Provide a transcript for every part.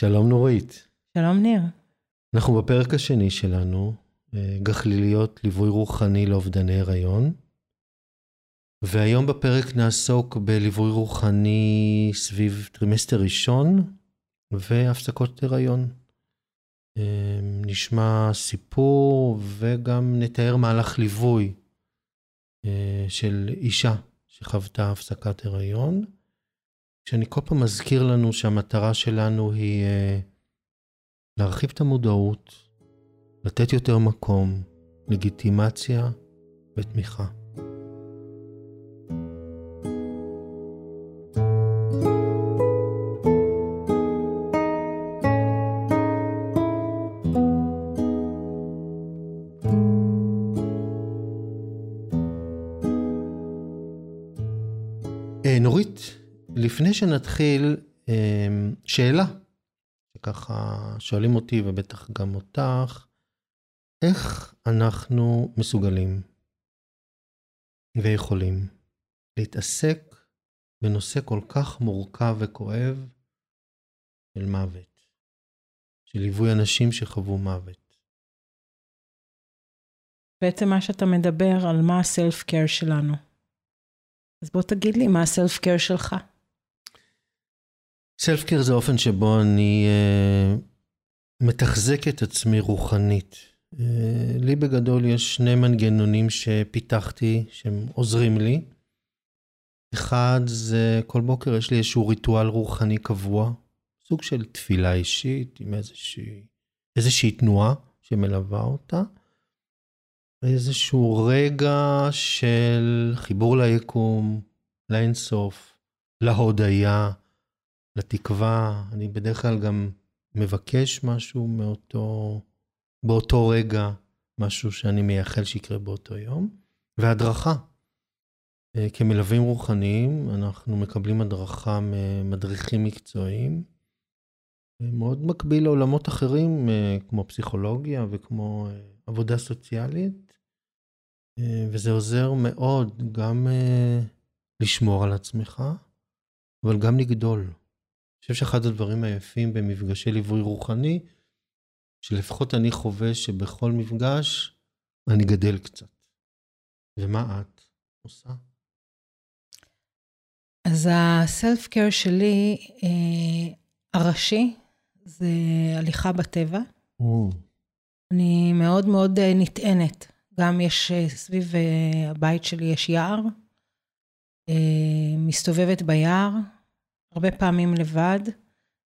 שלום נורית. שלום ניר. אנחנו בפרק השני שלנו, אה, גחליליות ליווי רוחני לאובדני הריון. והיום בפרק נעסוק בליווי רוחני סביב טרימסטר ראשון והפסקות הריון. אה, נשמע סיפור וגם נתאר מהלך ליווי אה, של אישה שחוותה הפסקת הריון. שאני כל פעם מזכיר לנו שהמטרה שלנו היא uh, להרחיב את המודעות, לתת יותר מקום, לגיטימציה ותמיכה. לפני שנתחיל, אמ, שאלה, שככה שואלים אותי ובטח גם אותך, איך אנחנו מסוגלים ויכולים להתעסק בנושא כל כך מורכב וכואב של מוות, של ליווי אנשים שחוו מוות. בעצם מה שאתה מדבר על מה הסלף קר שלנו. אז בוא תגיד לי מה הסלף קר שלך. סלף קר זה האופן שבו אני uh, מתחזק את עצמי רוחנית. Uh, לי בגדול יש שני מנגנונים שפיתחתי שהם עוזרים לי. אחד זה כל בוקר יש לי איזשהו ריטואל רוחני קבוע, סוג של תפילה אישית עם איזושהי, איזושהי תנועה שמלווה אותה. איזשהו רגע של חיבור ליקום, לאינסוף, להודיה. לתקווה, אני בדרך כלל גם מבקש משהו מאותו, באותו רגע, משהו שאני מייחל שיקרה באותו יום, והדרכה. אה, כמלווים רוחניים, אנחנו מקבלים הדרכה ממדריכים מקצועיים, אה, מאוד מקביל לעולמות אחרים, אה, כמו פסיכולוגיה וכמו עבודה סוציאלית, וזה עוזר מאוד גם לשמור על עצמך, אבל גם לגדול. חושב שאחד הדברים היפים במפגשי ליווי רוחני, שלפחות אני חווה שבכל מפגש אני גדל קצת. ומה את עושה? אז הסלף קר שלי, אה, הראשי, זה הליכה בטבע. Mm. אני מאוד מאוד אה, נטענת. גם יש אה, סביב אה, הבית שלי יש יער, מסתובבת ביער, הרבה פעמים לבד,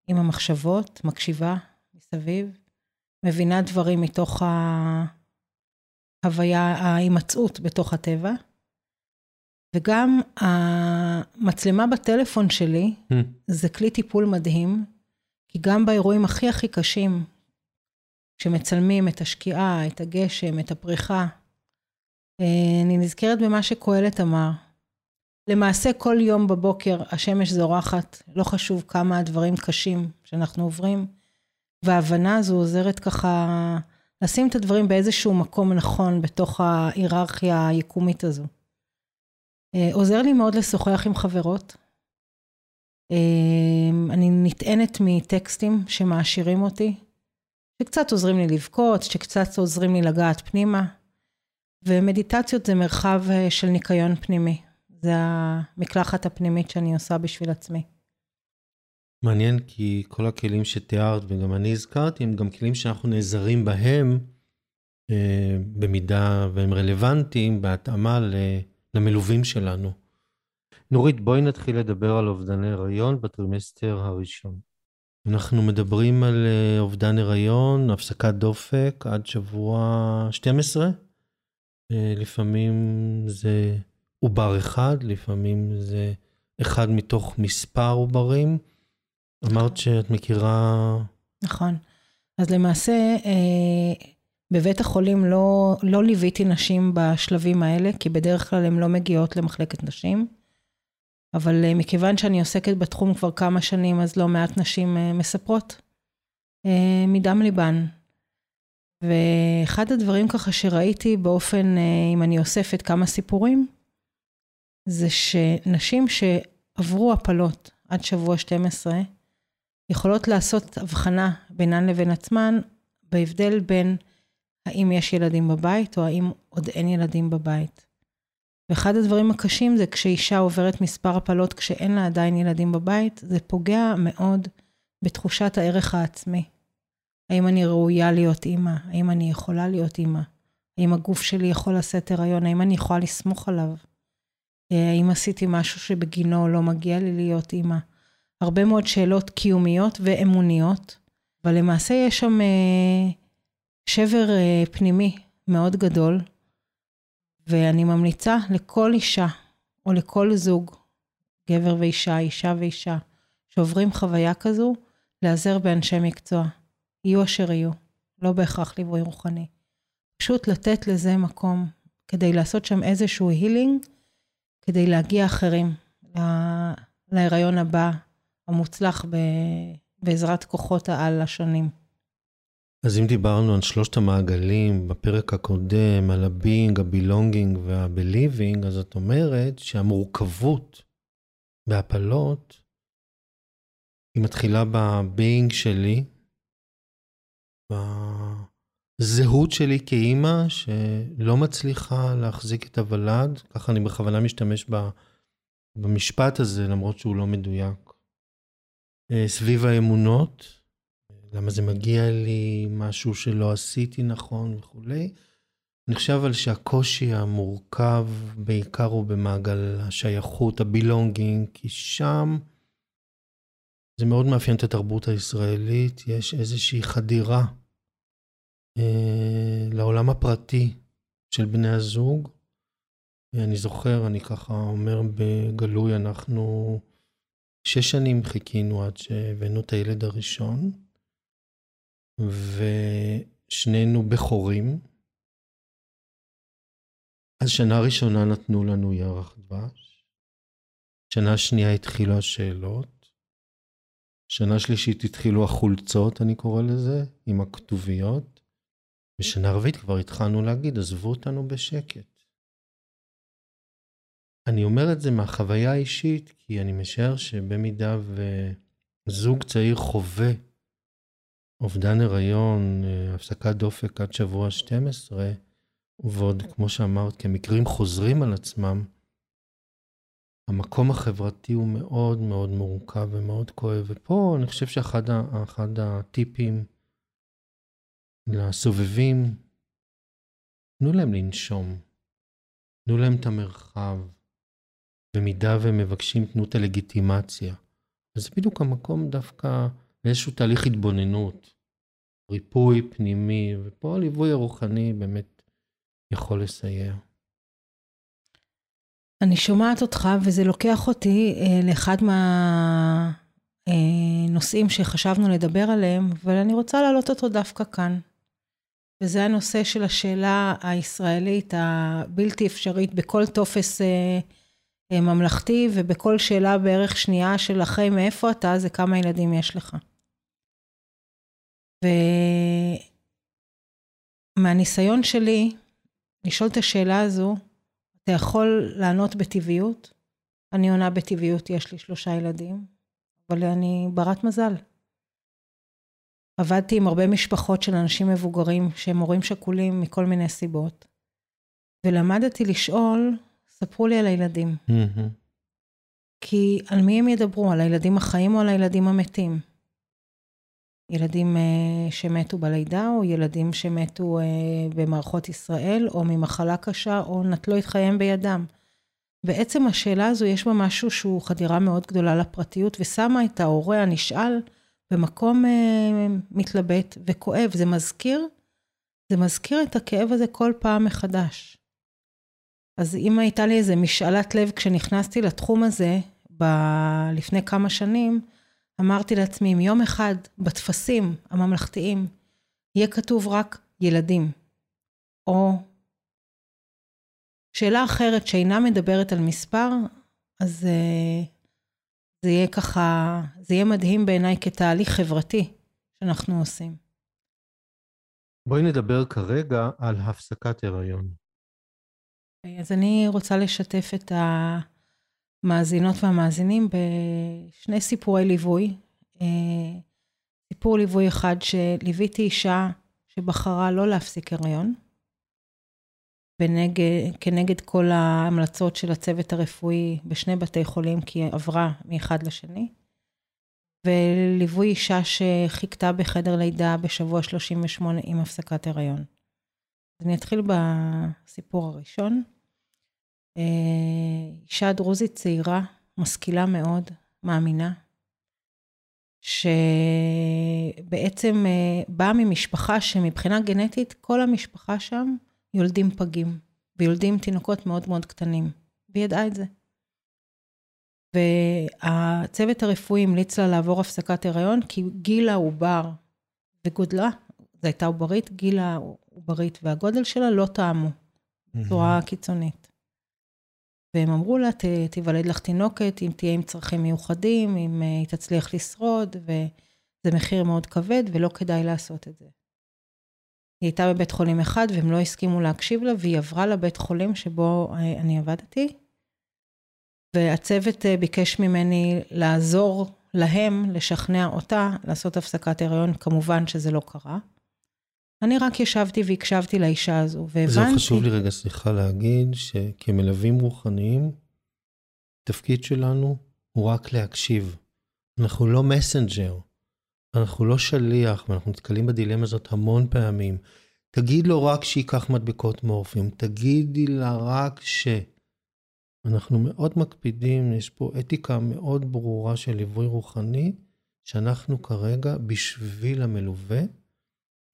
עם המחשבות, מקשיבה מסביב, מבינה דברים מתוך ההוויה, ההימצאות בתוך הטבע. וגם המצלמה בטלפון שלי, mm. זה כלי טיפול מדהים, כי גם באירועים הכי הכי קשים, כשמצלמים את השקיעה, את הגשם, את הפריחה, אה, אני נזכרת במה שקהלת אמר, למעשה כל יום בבוקר השמש זורחת, לא חשוב כמה הדברים קשים שאנחנו עוברים, וההבנה הזו עוזרת ככה לשים את הדברים באיזשהו מקום נכון בתוך ההיררכיה היקומית הזו. אה, עוזר לי מאוד לשוחח עם חברות. אה, אני נטענת מטקסטים שמעשירים אותי, שקצת עוזרים לי לבכות, שקצת עוזרים לי לגעת פנימה, ומדיטציות זה מרחב אה, של ניקיון פנימי. זה המקלחת הפנימית שאני עושה בשביל עצמי. מעניין, כי כל הכלים שתיארת, וגם אני הזכרתי, הם גם כלים שאנחנו נעזרים בהם, אה, במידה והם רלוונטיים, בהתאמה למלווים שלנו. נורית, בואי נתחיל לדבר על אובדן הריון בטרימסטר הראשון. אנחנו מדברים על אה, אובדן הריון, הפסקת דופק עד שבוע 12. אה, לפעמים זה עובר אחד, לפעמים זה אחד מתוך מספר עוברים. אמרת שאת מכירה... נכון. אז למעשה, אה, בבית החולים לא, לא ליוויתי נשים בשלבים האלה, כי בדרך כלל הן לא מגיעות למחלקת נשים. אבל אה, מכיוון שאני עוסקת בתחום כבר כמה שנים, אז לא מעט נשים אה, מספרות מדם ליבן. ואחד הדברים ככה שראיתי באופן, אם אני אוספת כמה סיפורים, זה שנשים שעברו הפלות עד שבוע 12, יכולות לעשות הבחנה בינן לבין עצמן בהבדל בין האם יש ילדים בבית או האם עוד אין ילדים בבית. ואחד הדברים הקשים זה כשאישה עוברת מספר הפלות כשאין לה עדיין ילדים בבית, זה פוגע מאוד בתחושת הערך העצמי. האם אני ראויה להיות אימא? האם אני יכולה להיות אימא? האם הגוף שלי יכול לשאת הריון? האם אני יכולה לסמוך עליו? אה, האם עשיתי משהו שבגינו לא מגיע לי להיות אימא? הרבה מאוד שאלות קיומיות ואמוניות, אבל למעשה יש שם אה, שבר אה, פנימי מאוד גדול, ואני ממליצה לכל אישה או לכל זוג, גבר ואישה, אישה ואישה, שעוברים חוויה כזו, להיעזר באנשי מקצוע. יהיו אשר יהיו, לא בהכרח ליווי רוחני. פשוט לתת לזה מקום, כדי לעשות שם איזשהו הילינג, כדי להגיע אחרים לה, להיריון הבא, המוצלח ב, בעזרת כוחות העל השונים. אז אם דיברנו על שלושת המעגלים בפרק הקודם, על ה-being, ה-belonging וה-believing, אז את אומרת שהמורכבות בהפלות, היא מתחילה ב-being שלי, בזהות שלי כאימא, שלא מצליחה להחזיק את הוולד, ככה אני בכוונה משתמש במשפט הזה, למרות שהוא לא מדויק. אה, סביב האמונות, למה זה מגיע לי, משהו שלא עשיתי נכון וכולי. אני חושב על שהקושי המורכב בעיקר הוא במעגל השייכות, הבילונגינג, כי שם זה מאוד מאפיין את התרבות הישראלית, יש איזושהי חדירה לעולם הפרטי של בני הזוג. אני זוכר, אני ככה אומר בגלוי, אנחנו שש שנים חיכינו עד שהבאנו את הילד הראשון, ושנינו בכורים. אז שנה ראשונה נתנו לנו ירח דבש, שנה שנייה התחילו השאלות, שנה שלישית התחילו החולצות, אני קורא לזה, עם הכתוביות, בשנה רביעית כבר התחלנו להגיד, עזבו אותנו בשקט. אני אומר את זה מהחוויה האישית, כי אני משער שבמידה וזוג צעיר חווה אובדן הריון, אה, הפסקת דופק עד שבוע 12, ועוד, כמו שאמרת, כמקרים חוזרים על עצמם, המקום החברתי הוא מאוד מאוד מורכב ומאוד כואב. ופה אני חושב שאחד הטיפים לסובבים, תנו להם לנשום, תנו להם את המרחב. במידה והם מבקשים, תנו את הלגיטימציה. אז זה בדיוק המקום דווקא לאיזשהו תהליך התבוננות, ריפוי פנימי, ופה הליווי הרוחני באמת יכול לסייע. אני שומעת אותך, וזה לוקח אותי אה, לאחד מהנושאים אה, שחשבנו לדבר עליהם, אבל אני רוצה להעלות אותו דווקא כאן. וזה הנושא של השאלה הישראלית הבלתי אפשרית בכל טופס אה, אה, ממלכתי, ובכל שאלה בערך שנייה של אחרי מאיפה אתה, זה כמה ילדים יש לך. ומהניסיון שלי, לשאול את השאלה הזו, אתה יכול לענות בטבעיות. אני עונה בטבעיות, יש לי שלושה ילדים, אבל אני ברת מזל. עבדתי עם הרבה משפחות של אנשים מבוגרים שהם הורים שכולים מכל מיני סיבות, ולמדתי לשאול, ספרו לי על הילדים. Mm-hmm. כי על מי הם ידברו? על הילדים החיים או על הילדים המתים? ילדים uh, שמתו בלידה, או ילדים שמתו uh, במערכות ישראל, או ממחלה קשה, או נטלו את חייהם בידם. בעצם השאלה הזו, יש בה משהו שהוא חדירה מאוד גדולה לפרטיות, ושמה את ההורה הנשאל במקום uh, מתלבט וכואב. זה מזכיר, זה מזכיר את הכאב הזה כל פעם מחדש. אז אם הייתה לי איזה משאלת לב כשנכנסתי לתחום הזה, ב- לפני כמה שנים, אמרתי לעצמי, אם יום אחד בטפסים הממלכתיים יהיה כתוב רק ילדים, או שאלה אחרת שאינה מדברת על מספר, אז uh, זה יהיה ככה, זה יהיה מדהים בעיניי כתהליך חברתי שאנחנו עושים. בואי נדבר כרגע על הפסקת הריון. אז אני רוצה לשתף את המאזינות והמאזינים בשני סיפורי ליווי. אה, סיפור ליווי אחד שליוויתי אישה שבחרה לא להפסיק הריון, בנגד, כנגד כל ההמלצות של הצוות הרפואי בשני בתי חולים, כי היא עברה מאחד לשני. וליווי אישה שחיכתה בחדר לידה בשבוע 38 עם הפסקת הריון. אז אני אתחיל בסיפור הראשון. אה, אישה דרוזית צעירה, משכילה מאוד, מאמינה, שבעצם אה, באה ממשפחה שמבחינה גנטית, כל המשפחה שם יולדים פגים, ויולדים תינוקות מאוד מאוד קטנים, והיא ידעה את זה. והצוות הרפואי המליץ לה לעבור הפסקת הריון, כי גיל העובר וגודלה, זו הייתה עוברית, גיל העוברית והגודל שלה לא טעמו בצורה קיצונית. והם אמרו לה, תיוולד לך תינוקת, אם תהיה עם צרכים מיוחדים, אם אה, היא תצליח לשרוד, וזה מחיר מאוד כבד ולא כדאי לעשות את זה. היא הייתה בבית חולים אחד והם לא הסכימו להקשיב לה, והיא עברה לבית חולים שבו אה, אני עבדתי, והצוות אה, ביקש ממני לעזור להם, לשכנע אותה לעשות הפסקת הריון, כמובן שזה לא קרה. אני רק ישבתי והקשבתי לאישה הזו, והבנתי... זה חשוב לי רגע, סליחה, להגיד שכמלווים רוחניים, התפקיד שלנו הוא רק להקשיב. אנחנו לא מסנג'ר, אנחנו לא שליח, ואנחנו נתקלים בדילמה הזאת המון פעמים. תגיד לו רק שייקח מדבקות מורפיום, תגידי לה רק ש... אנחנו מאוד מקפידים, יש פה אתיקה מאוד ברורה של ליווי רוחני, שאנחנו כרגע בשביל המלווה,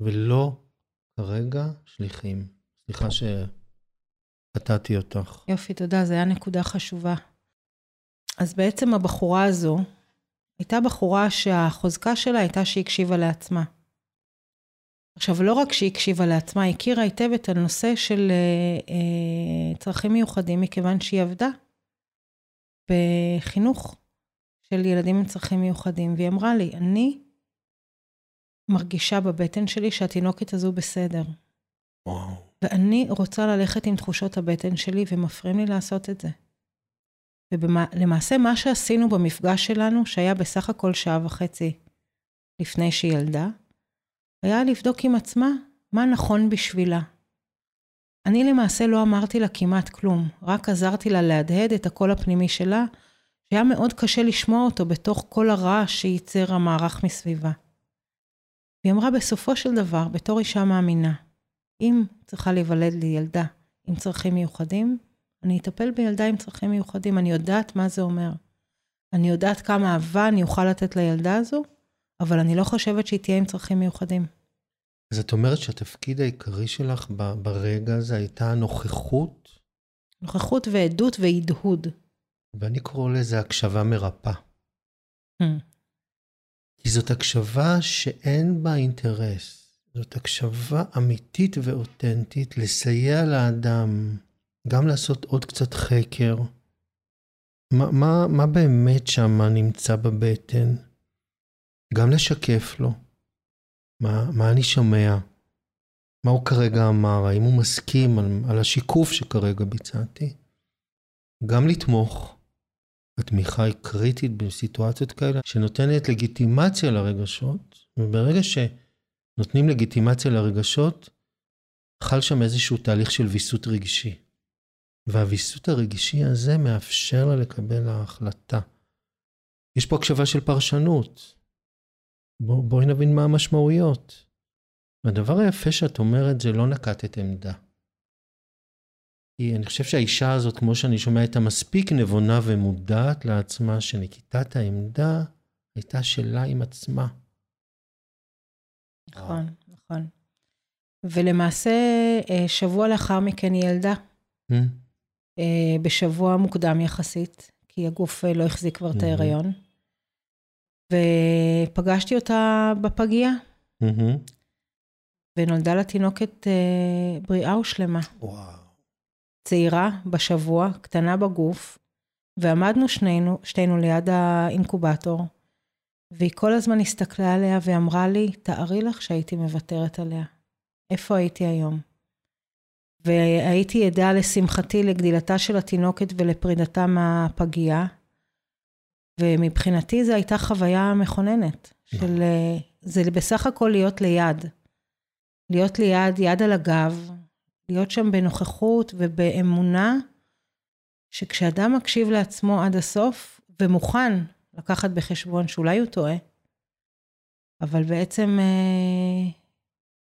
ולא כרגע שליחים. סליחה שקטעתי אותך. יופי, תודה, זו הייתה נקודה חשובה. אז בעצם הבחורה הזו, הייתה בחורה שהחוזקה שלה הייתה שהיא הקשיבה לעצמה. עכשיו, לא רק שהיא הקשיבה לעצמה, היא הכירה היטב את הנושא של אה, אה, צרכים מיוחדים, מכיוון שהיא עבדה בחינוך של ילדים עם צרכים מיוחדים, והיא אמרה לי, אני מרגישה בבטן שלי שהתינוקת הזו בסדר. וואו. ואני רוצה ללכת עם תחושות הבטן שלי, ומפריעים לי לעשות את זה. ולמעשה, מה שעשינו במפגש שלנו, שהיה בסך הכל שעה וחצי לפני שהיא ילדה, היה לבדוק עם עצמה מה נכון בשבילה. אני למעשה לא אמרתי לה כמעט כלום, רק עזרתי לה להדהד את הקול הפנימי שלה, שהיה מאוד קשה לשמוע אותו בתוך כל הרעש שייצר המערך מסביבה. והיא אמרה, בסופו של דבר, בתור אישה מאמינה, אם צריכה להיוולד לי ילדה עם צרכים מיוחדים, אני אטפל בילדה עם צרכים מיוחדים, אני יודעת מה זה אומר. אני יודעת כמה אהבה אני אוכל לתת לילדה הזו, אבל אני לא חושבת שהיא תהיה עם צרכים מיוחדים. אז את אומרת שהתפקיד העיקרי שלך ברגע הזה הייתה נוכחות? נוכחות ועדות והדהוד. ואני קורא לזה הקשבה מרפאה. Hmm. כי זאת הקשבה שאין בה אינטרס. זאת הקשבה אמיתית ואותנטית לסייע לאדם, גם לעשות עוד קצת חקר. מה, מה, מה באמת שם נמצא בבטן? גם לשקף לו. מה, מה אני שומע? מה הוא כרגע אמר? האם הוא מסכים על, על השיקוף שכרגע ביצעתי? גם לתמוך. התמיכה היא קריטית בסיטואציות כאלה, שנותנת לגיטימציה לרגשות, וברגע שנותנים לגיטימציה לרגשות, חל שם איזשהו תהליך של ויסות רגשי. והוויסות הרגשי הזה מאפשר לה לקבל ההחלטה. יש פה הקשבה של פרשנות. בוא, בואי נבין מה המשמעויות. והדבר היפה שאת אומרת זה לא נקטת עמדה. כי אני חושב שהאישה הזאת, כמו שאני שומע, הייתה מספיק נבונה ומודעת לעצמה, שנקיטת העמדה הייתה שלה עם עצמה. נכון, נכון. ולמעשה, אה, שבוע לאחר מכן היא ילדה. Mm. בשבוע מוקדם יחסית, כי הגוף אה, לא החזיק כבר את ההיריון. ופגשתי אותה בפגייה. ונולדה לה תינוקת בריאה ושלמה. וואו. צעירה בשבוע, קטנה בגוף, ועמדנו שנינו, שתינו ליד האינקובטור, והיא כל הזמן הסתכלה עליה ואמרה לי, תארי לך שהייתי מוותרת עליה. איפה הייתי היום? והייתי עדה לשמחתי לגדילתה של התינוקת ולפרידתה מהפגייה, ומבחינתי זו הייתה חוויה מכוננת של אה, זה בסך הכל להיות ליד. להיות ליד, יד על הגב, להיות שם בנוכחות ובאמונה, שכשאדם מקשיב לעצמו עד הסוף, ומוכן לקחת בחשבון שאולי הוא טועה, אבל בעצם אה,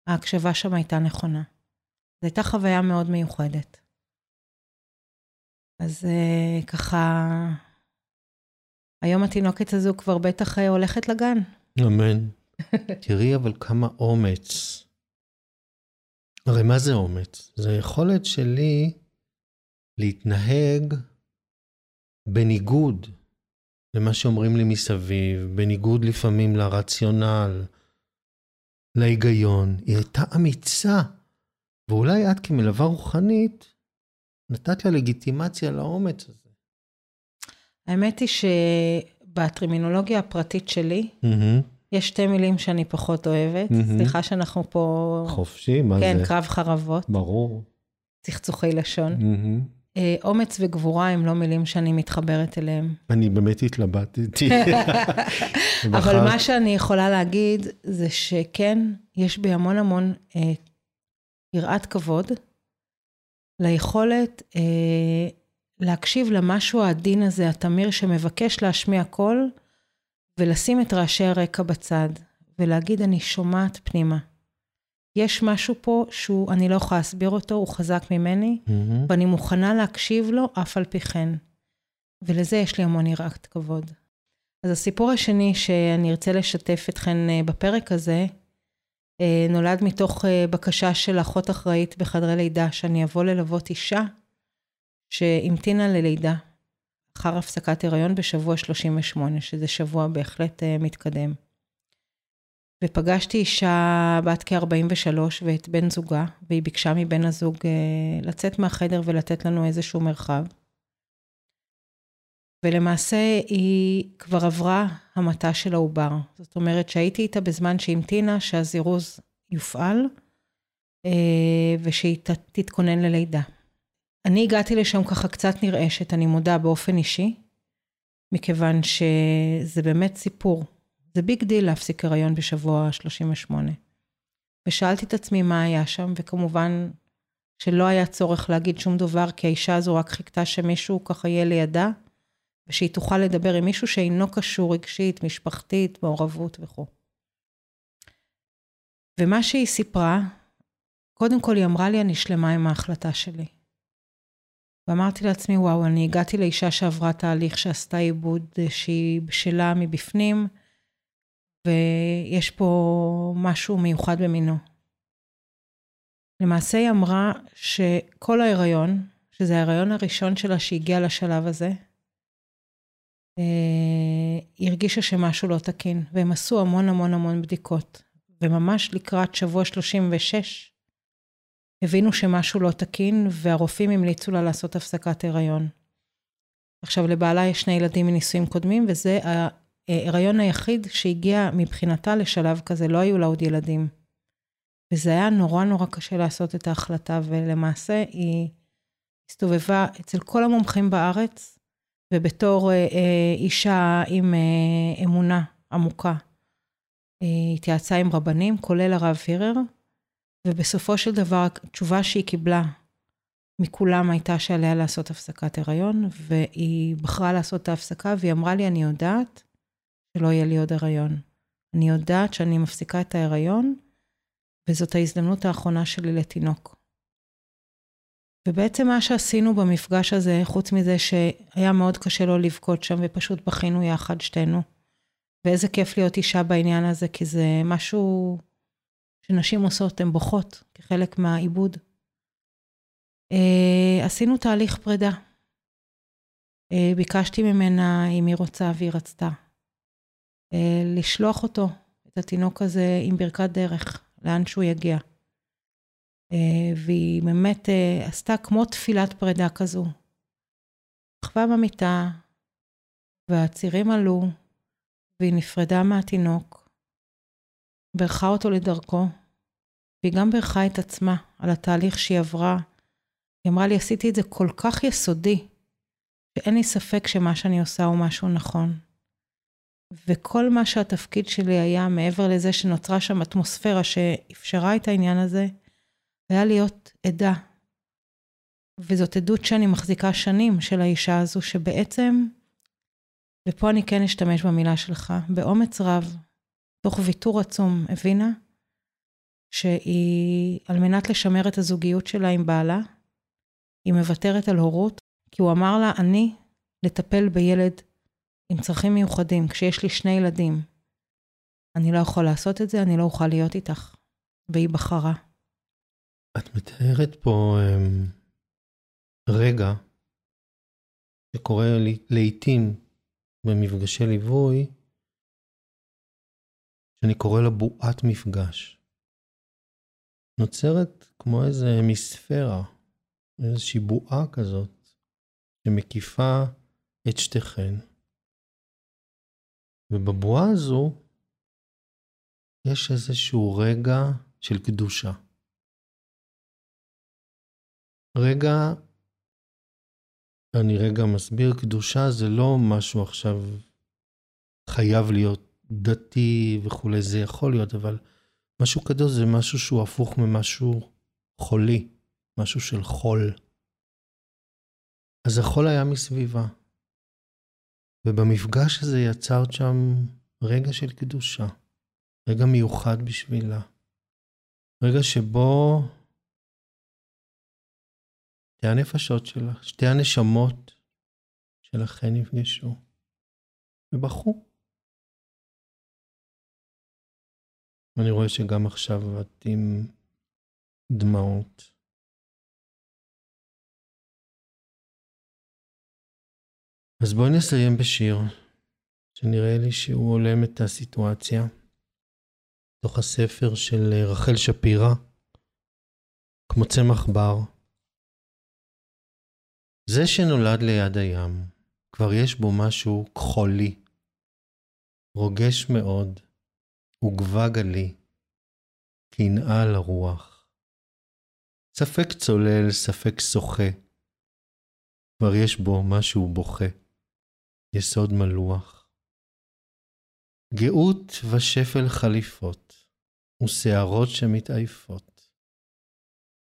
ההקשבה שם הייתה נכונה. זו הייתה חוויה מאוד מיוחדת. אז אה, ככה, היום התינוקת הזו כבר בטח אה, הולכת לגן. אמן. תראי אבל כמה אומץ. הרי מה זה אומץ? זה היכולת שלי להתנהג בניגוד למה שאומרים לי מסביב, בניגוד לפעמים לרציונל, להיגיון. היא הייתה אמיצה, ואולי את כמלווה רוחנית, נתת לה לגיטימציה לאומץ הזה. האמת היא שבטרמינולוגיה הפרטית שלי, mm-hmm. יש שתי מילים שאני פחות אוהבת. Mm-hmm. סליחה שאנחנו פה... חופשי, מה כן, זה? כן, קרב חרבות. ברור. צחצוחי לשון. Mm-hmm. אה, אומץ וגבורה הם לא מילים שאני מתחברת אליהם. אני באמת התלבטתי. אבל מה שאני יכולה להגיד זה שכן, יש בי המון המון אה, יראת כבוד ליכולת אה, להקשיב למשהו העדין הזה, התמיר שמבקש להשמיע קול, ולשים את רעשי הרקע בצד, ולהגיד, אני שומעת פנימה. יש משהו פה שהוא, אני לא יכולה להסביר אותו, הוא חזק ממני, mm-hmm. ואני מוכנה להקשיב לו אף על פי כן. ולזה יש לי המון יראת כבוד. אז הסיפור השני שאני ארצה לשתף אתכן אה, בפרק הזה, נולד מתוך אה, בקשה של אחות אחראית בחדרי לידה, שאני אבוא ללוות אישה שהמתינה ללידה, אחר הפסקת הריון בשבוע 38, שזה שבוע בהחלט מתקדם. ופגשתי אישה בת כ-43 ואת בן זוגה, והיא ביקשה מבן הזוג אה, לצאת מהחדר ולתת לנו איזשהו מרחב. ולמעשה היא כבר עברה המתה של העובר. זאת אומרת שהייתי איתה בזמן שהמתינה שהזירוז יופעל, אה, ושהיא תתכונן ללידה. אני הגעתי לשם ככה קצת נרעשת, אני מודה, באופן אישי, מכיוון שזה באמת סיפור זה big deal להפסיק הריון בשבוע 38. ושאלתי את עצמי מה היה שם, וכמובן שלא היה צורך להגיד שום דבר, כי האישה הזו רק חיכתה שמישהו ככה יהיה לידה, ושהיא תוכל לדבר עם מישהו שאינו קשור רגשית, משפחתית, מעורבות וכו'. ומה שהיא סיפרה, קודם כל היא אמרה לי, אני שלמה עם ההחלטה שלי. ואמרתי לעצמי, וואו, אני הגעתי לאישה שעברה תהליך שעשתה עיבוד שהיא בשלה מבפנים, ויש פה משהו מיוחד במינו. למעשה היא אמרה שכל ההיריון, שזה ההיריון הראשון שלה שהגיע לשלב הזה, אה, היא הרגישה שמשהו לא תקין, והם עשו המון המון המון בדיקות. וממש לקראת שבוע 36, הבינו שמשהו לא תקין, והרופאים המליצו לה לעשות הפסקת הריון. עכשיו, לבעלה יש שני ילדים מנישואים קודמים, וזה ההיריון היחיד שהגיע מבחינתה לשלב כזה, לא היו לה עוד ילדים. וזה היה נורא נורא קשה לעשות את ההחלטה, ולמעשה היא הסתובבה אצל כל המומחים בארץ, ובתור אה, אה, אישה עם אה, אמונה עמוקה, היא התייעצה עם רבנים, כולל הרב פירר, ובסופו של דבר התשובה שהיא קיבלה מכולם הייתה שעליה לעשות הפסקת הריון, והיא בחרה לעשות את ההפסקה, והיא אמרה לי, אני יודעת שלא יהיה לי עוד הריון. אני יודעת שאני מפסיקה את ההיריון, וזאת ההזדמנות האחרונה שלי לתינוק. ובעצם מה שעשינו במפגש הזה, חוץ מזה שהיה מאוד קשה לו לבכות שם, ופשוט בכינו יחד שתינו. ואיזה כיף להיות אישה בעניין הזה, כי זה משהו שנשים עושות, הן בוכות כחלק מהעיבוד. Uh, עשינו תהליך פרידה. Uh, ביקשתי ממנה אם היא רוצה והיא רצתה. אה, לשלוח אותו, את התינוק הזה, עם ברכת דרך, לאן שהוא יגיע. אה, והיא באמת אה, עשתה כמו תפילת פרידה כזו. שכבה במיטה, והצירים עלו, והיא נפרדה מהתינוק, בירכה אותו לדרכו, והיא גם בירכה את עצמה על התהליך שהיא עברה. היא אמרה לי, עשיתי את זה כל כך יסודי, שאין לי ספק שמה שאני עושה הוא משהו נכון. וכל מה שהתפקיד שלי היה, מעבר לזה שנוצרה שם אטמוספירה שאפשרה את העניין הזה, היה להיות עדה. וזאת עדות שאני מחזיקה שנים של האישה הזו, שבעצם, ופה אני כן אשתמש במילה שלך, באומץ רב, תוך ויתור עצום, הבינה שהיא, על מנת לשמר את הזוגיות שלה עם בעלה, היא מוותרת על הורות, כי הוא אמר לה, אני לטפל בילד עם צרכים מיוחדים, כשיש לי שני ילדים. אני לא יכול לעשות את זה, אני לא אוכל להיות איתך. והיא בחרה. את מתארת פה um, רגע שקורה לעיתים במפגשי ליווי, שאני קורא לה בועת מפגש. נוצרת כמו איזה מספרה, איזושהי בועה כזאת, שמקיפה את שתיכן. ובבועה הזו יש איזשהו רגע של קדושה. רגע, אני רגע מסביר, קדושה זה לא משהו עכשיו חייב להיות דתי וכולי, זה יכול להיות, אבל משהו קדוש זה משהו שהוא הפוך ממשהו חולי, משהו של חול. אז החול היה מסביבה. ובמפגש הזה יצרת שם רגע של קדושה, רגע מיוחד בשבילה. רגע שבו שתי הנפשות שלך, שתי הנשמות שלכן נפגשו ובכו. אני רואה שגם עכשיו את עם דמעות. אז בואי נסיים בשיר, שנראה לי שהוא הולם את הסיטואציה, תוך הספר של רחל שפירא, כמו צמח בר. זה שנולד ליד הים, כבר יש בו משהו כחולי, רוגש מאוד, וגבה גלי, קנאה לרוח. ספק צולל, ספק שוחה, כבר יש בו משהו בוכה. יסוד מלוח. גאות ושפל חליפות, ושערות שמתעייפות,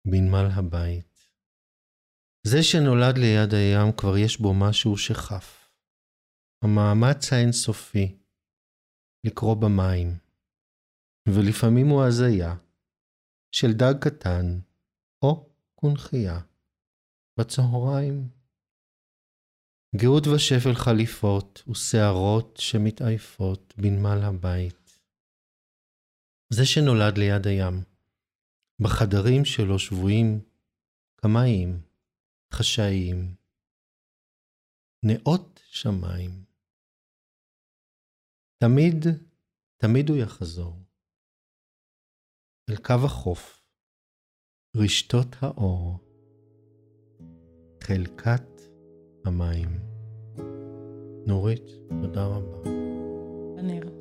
בנמל הבית. זה שנולד ליד הים כבר יש בו משהו שחף. המאמץ האינסופי לקרוא במים, ולפעמים הוא הזיה של דג קטן או קונכייה בצהריים. גאות ושפל חליפות ושערות שמתעייפות בנמל הבית. זה שנולד ליד הים, בחדרים שלו שבויים קמאים, חשאיים, נאות שמיים. תמיד, תמיד הוא יחזור אל קו החוף, רשתות האור, חלקת המים. נורית, תודה רבה. הנר.